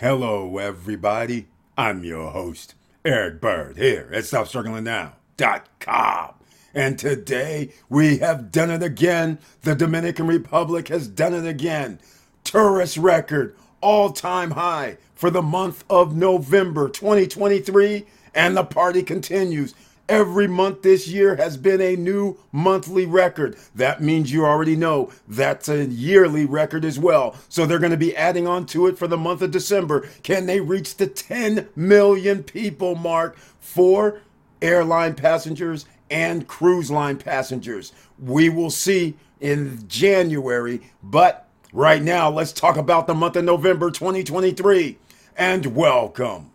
Hello, everybody. I'm your host, Eric Bird, here at StopStrugglingNow.com. And today we have done it again. The Dominican Republic has done it again. Tourist record, all time high for the month of November 2023. And the party continues. Every month this year has been a new monthly record. That means you already know that's a yearly record as well. So they're going to be adding on to it for the month of December. Can they reach the 10 million people mark for airline passengers and cruise line passengers? We will see in January, but right now, let's talk about the month of November 2023. And welcome.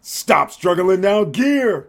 Stop struggling now, gear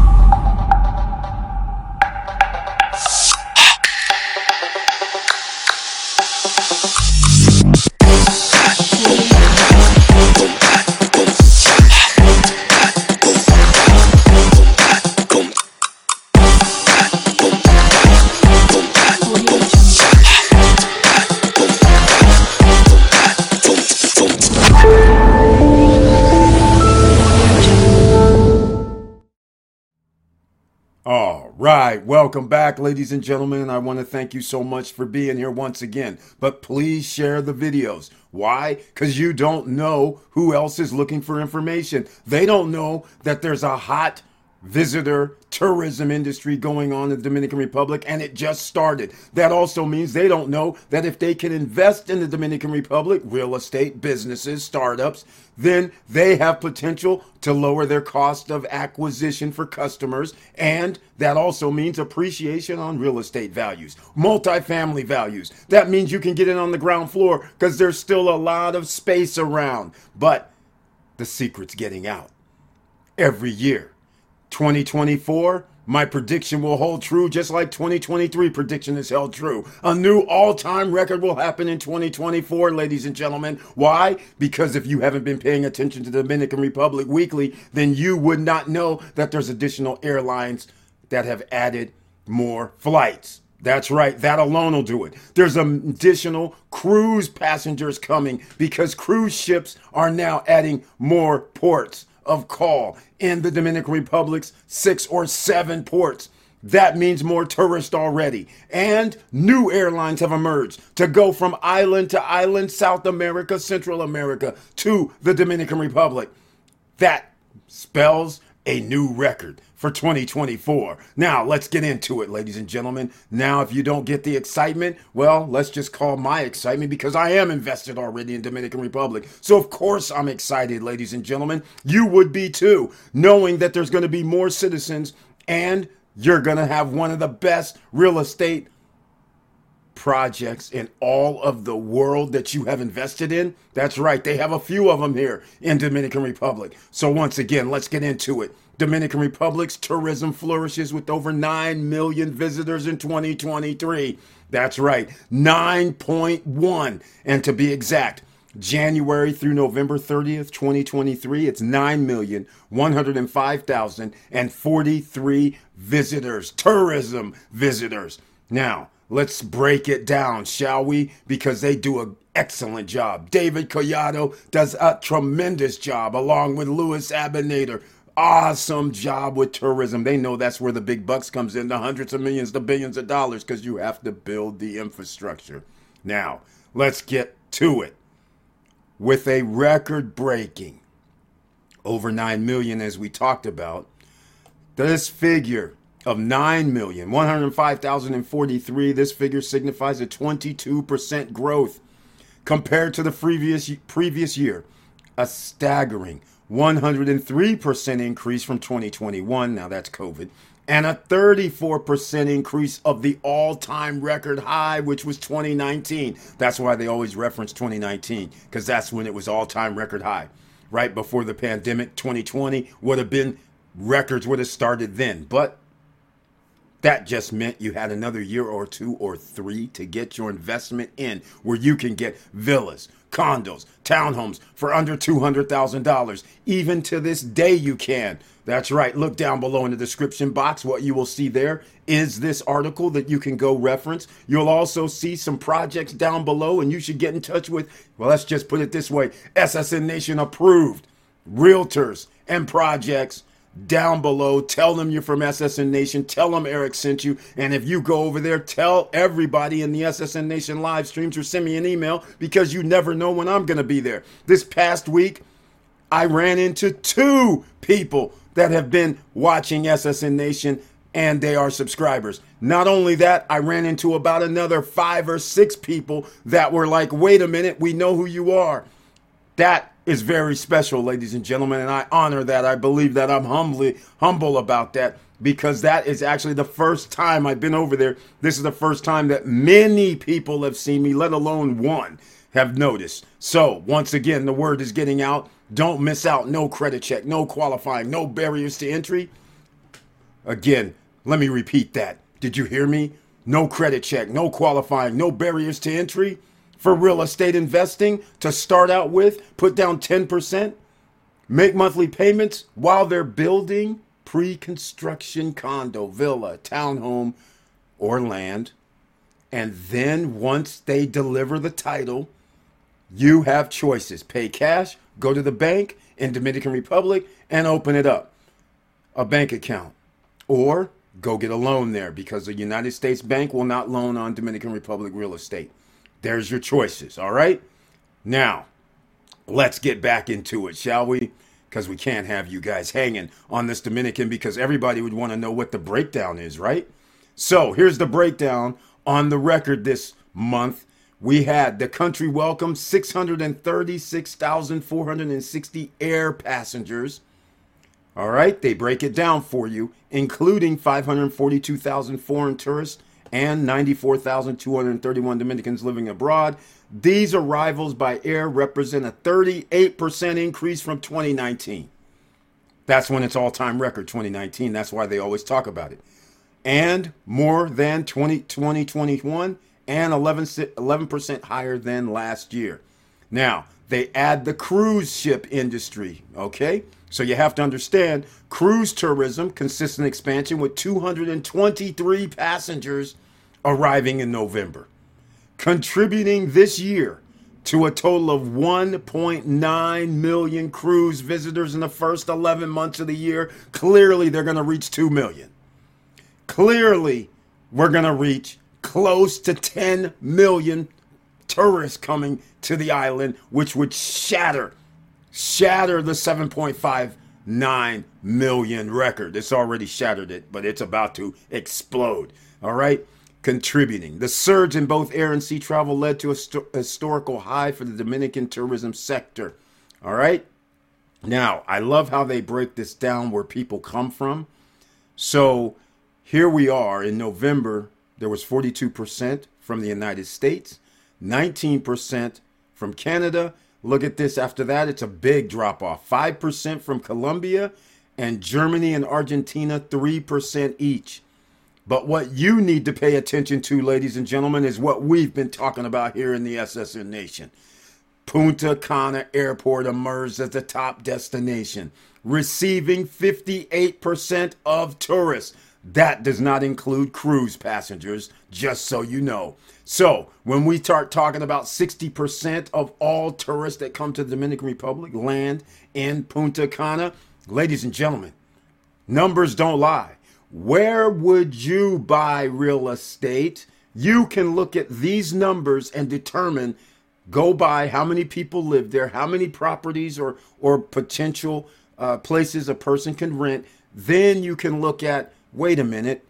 Right, welcome back, ladies and gentlemen. I want to thank you so much for being here once again. But please share the videos. Why? Because you don't know who else is looking for information. They don't know that there's a hot visitor tourism industry going on in the Dominican Republic, and it just started. That also means they don't know that if they can invest in the Dominican Republic, real estate, businesses, startups, then they have potential to lower their cost of acquisition for customers. And that also means appreciation on real estate values, multifamily values. That means you can get in on the ground floor because there's still a lot of space around. But the secret's getting out every year 2024, my prediction will hold true just like 2023 prediction is held true. A new all-time record will happen in 2024, ladies and gentlemen. Why? Because if you haven't been paying attention to the Dominican Republic weekly, then you would not know that there's additional airlines that have added more flights. That's right. That alone will do it. There's additional cruise passengers coming because cruise ships are now adding more ports of call in the Dominican Republic's six or seven ports. That means more tourists already. And new airlines have emerged to go from island to island, South America, Central America, to the Dominican Republic. That spells a new record for 2024. Now, let's get into it, ladies and gentlemen. Now, if you don't get the excitement, well, let's just call my excitement because I am invested already in Dominican Republic. So, of course, I'm excited, ladies and gentlemen. You would be too, knowing that there's going to be more citizens and you're going to have one of the best real estate projects in all of the world that you have invested in? That's right. They have a few of them here in Dominican Republic. So once again, let's get into it. Dominican Republic's tourism flourishes with over 9 million visitors in 2023. That's right, 9.1. And to be exact, January through November 30th, 2023, it's 9,105,043 visitors, tourism visitors. Now, let's break it down, shall we? Because they do an excellent job. David Collado does a tremendous job, along with Louis Abinader, awesome job with tourism. They know that's where the big bucks comes in, the hundreds of millions, the billions of dollars, because you have to build the infrastructure. Now, let's get to it. With a record breaking over 9 million as we talked about, this figure of 9,105,043, this figure signifies a 22% growth compared to the previous previous year. A staggering 103% increase from 2021. Now that's COVID. And a 34% increase of the all time record high, which was 2019. That's why they always reference 2019, because that's when it was all time record high. Right before the pandemic, 2020 would have been records would have started then. But That just meant you had another year or two or three to get your investment in where you can get villas, condos, townhomes for under $200,000. Even to this day, you can. That's right. Look down below in the description box. What you will see there is this article that you can go reference. You'll also see some projects down below, and you should get in touch with, well, let's just put it this way SSN Nation approved realtors and projects down below. Tell them you're from SSN Nation. Tell them Eric sent you. And if you go over there, tell everybody in the SSN Nation live streams or send me an email because you never know when I'm going to be there. This past week, I ran into two people that have been watching SSN Nation and they are subscribers. Not only that, I ran into about another five or six people that were like, wait a minute, we know who you are. That is very special, ladies and gentlemen, and I honor that. I believe that I'm humbly humble about that because that is actually the first time I've been over there. This is the first time that many people have seen me, let alone one have noticed. So, once again, the word is getting out. Don't miss out. No credit check, no qualifying, no barriers to entry. Again, let me repeat that. Did you hear me? No credit check, no qualifying, no barriers to entry for real estate investing to start out with. Put down 10%, make monthly payments while they're building pre construction condo, villa, townhome, or land. And then once they deliver the title, you have choices pay cash, go to the bank in Dominican Republic, and open it up a bank account. Or go get a loan there because the United States Bank will not loan on Dominican Republic real estate. There's your choices, all right? Now, let's get back into it, shall we? Because we can't have you guys hanging on this Dominican because everybody would want to know what the breakdown is, right? So here's the breakdown on the record this month. We had the country welcome 636,460 air passengers. All right, they break it down for you, including 542,000 foreign tourists and 94,231 Dominicans living abroad. These arrivals by air represent a 38% increase from 2019. That's when it's all time record, 2019. That's why they always talk about it. And more than 20, 2021 and 11, 11% higher than last year. Now, they add the cruise ship industry, okay? So you have to understand cruise tourism consistent expansion with 223 passengers arriving in November, contributing this year to a total of 1.9 million cruise visitors in the first 11 months of the year. Clearly, they're going to reach 2 million. Clearly, we're going to reach close to 10 million tourists coming to the island, which would shatter shatter the 7.59 million record. It's already shattered it, but it's about to explode. All right. Contributing. The surge in both air and sea travel led to a st- historical high for the Dominican tourism sector. All right. Now, I love how they break this down where people come from. So here we are in November, there was 42% from the United States, 19% from Canada, Look at this. After that, it's a big drop off 5% from Colombia and Germany and Argentina, 3% each. But what you need to pay attention to, ladies and gentlemen, is what we've been talking about here in the SSN Nation. Punta Cana Airport emerged as the top destination, receiving 58% of tourists. That does not include cruise passengers, just so you know. So, when we start talking about 60% of all tourists that come to the Dominican Republic land in Punta Cana, ladies and gentlemen, numbers don't lie. Where would you buy real estate? You can look at these numbers and determine go by how many people live there, how many properties or or potential uh, places a person can rent. Then you can look at wait a minute,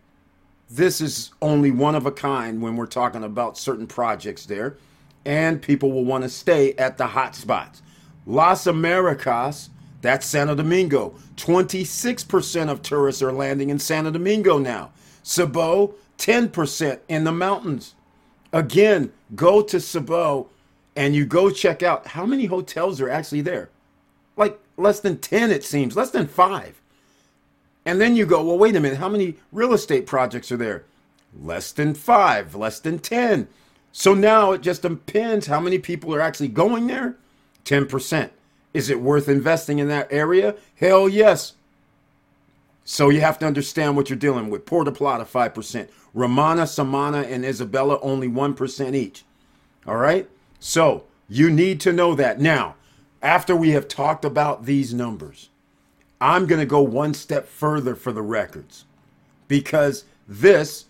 this is only one of a kind when we're talking about certain projects there, and people will want to stay at the hot spots. Las Americas, that's Santo Domingo. 26% of tourists are landing in Santo Domingo now. Cibao, 10% in the mountains. Again, go to Cibao and you go check out how many hotels are actually there. Like less than 10, it seems, less than five. And then you go, well, wait a minute, how many real estate projects are there? Less than five, less than 10. So now it just depends how many people are actually going there. 10%. Is it worth investing in that area? Hell yes. So you have to understand what you're dealing with. Puerto Plata, 5%. Romana, Samana, and Isabella, only 1% each. All right? So you need to know that. Now, after we have talked about these numbers, I'm going to go one step further for the records because this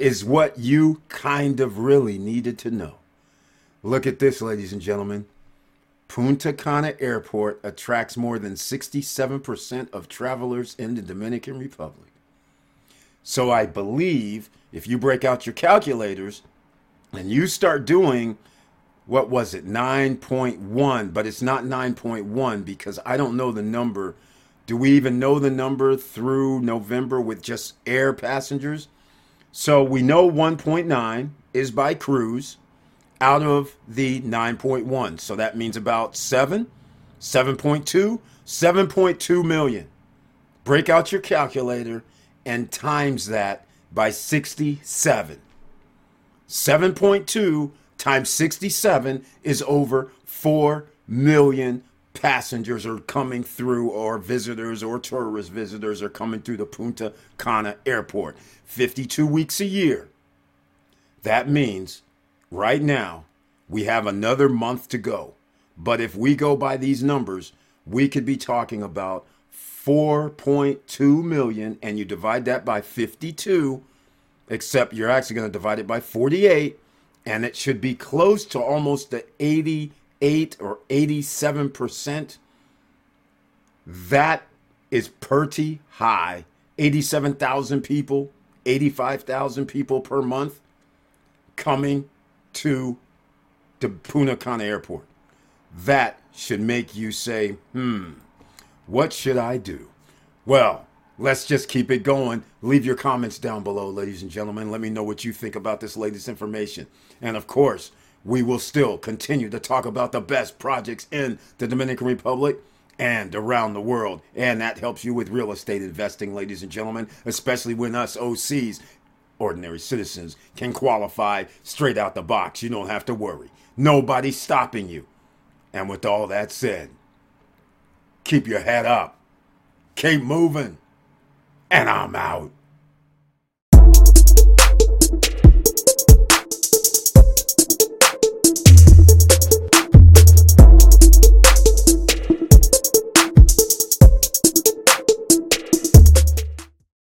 is what you kind of really needed to know. Look at this, ladies and gentlemen. Punta Cana Airport attracts more than 67% of travelers in the Dominican Republic. So I believe if you break out your calculators and you start doing what was it 9.1 but it's not 9.1 because I don't know the number do we even know the number through November with just air passengers? So we know 1.9 is by cruise out of the 9.1 so that means about 7 7.2 7.2 million. Break out your calculator and times that by 67 7.2 times 67 is over 4 million passengers are coming through or visitors or tourist visitors are coming through the Punta Cana airport 52 weeks a year. That means right now we have another month to go. But if we go by these numbers, we could be talking about 4.2 million and you divide that by 52 except you're actually going to divide it by 48 and it should be close to almost the 88 or 87 percent. That is pretty high. 87,000 people, 85,000 people per month coming to the Punta Cana Airport. That should make you say, hmm, what should I do? Well, let's just keep it going. Leave your comments down below, ladies and gentlemen. Let me know what you think about this latest information. And of course, we will still continue to talk about the best projects in the Dominican Republic and around the world. And that helps you with real estate investing, ladies and gentlemen, especially when us OCs, ordinary citizens, can qualify straight out the box. You don't have to worry. Nobody's stopping you. And with all that said, keep your head up, keep moving, and I'm out.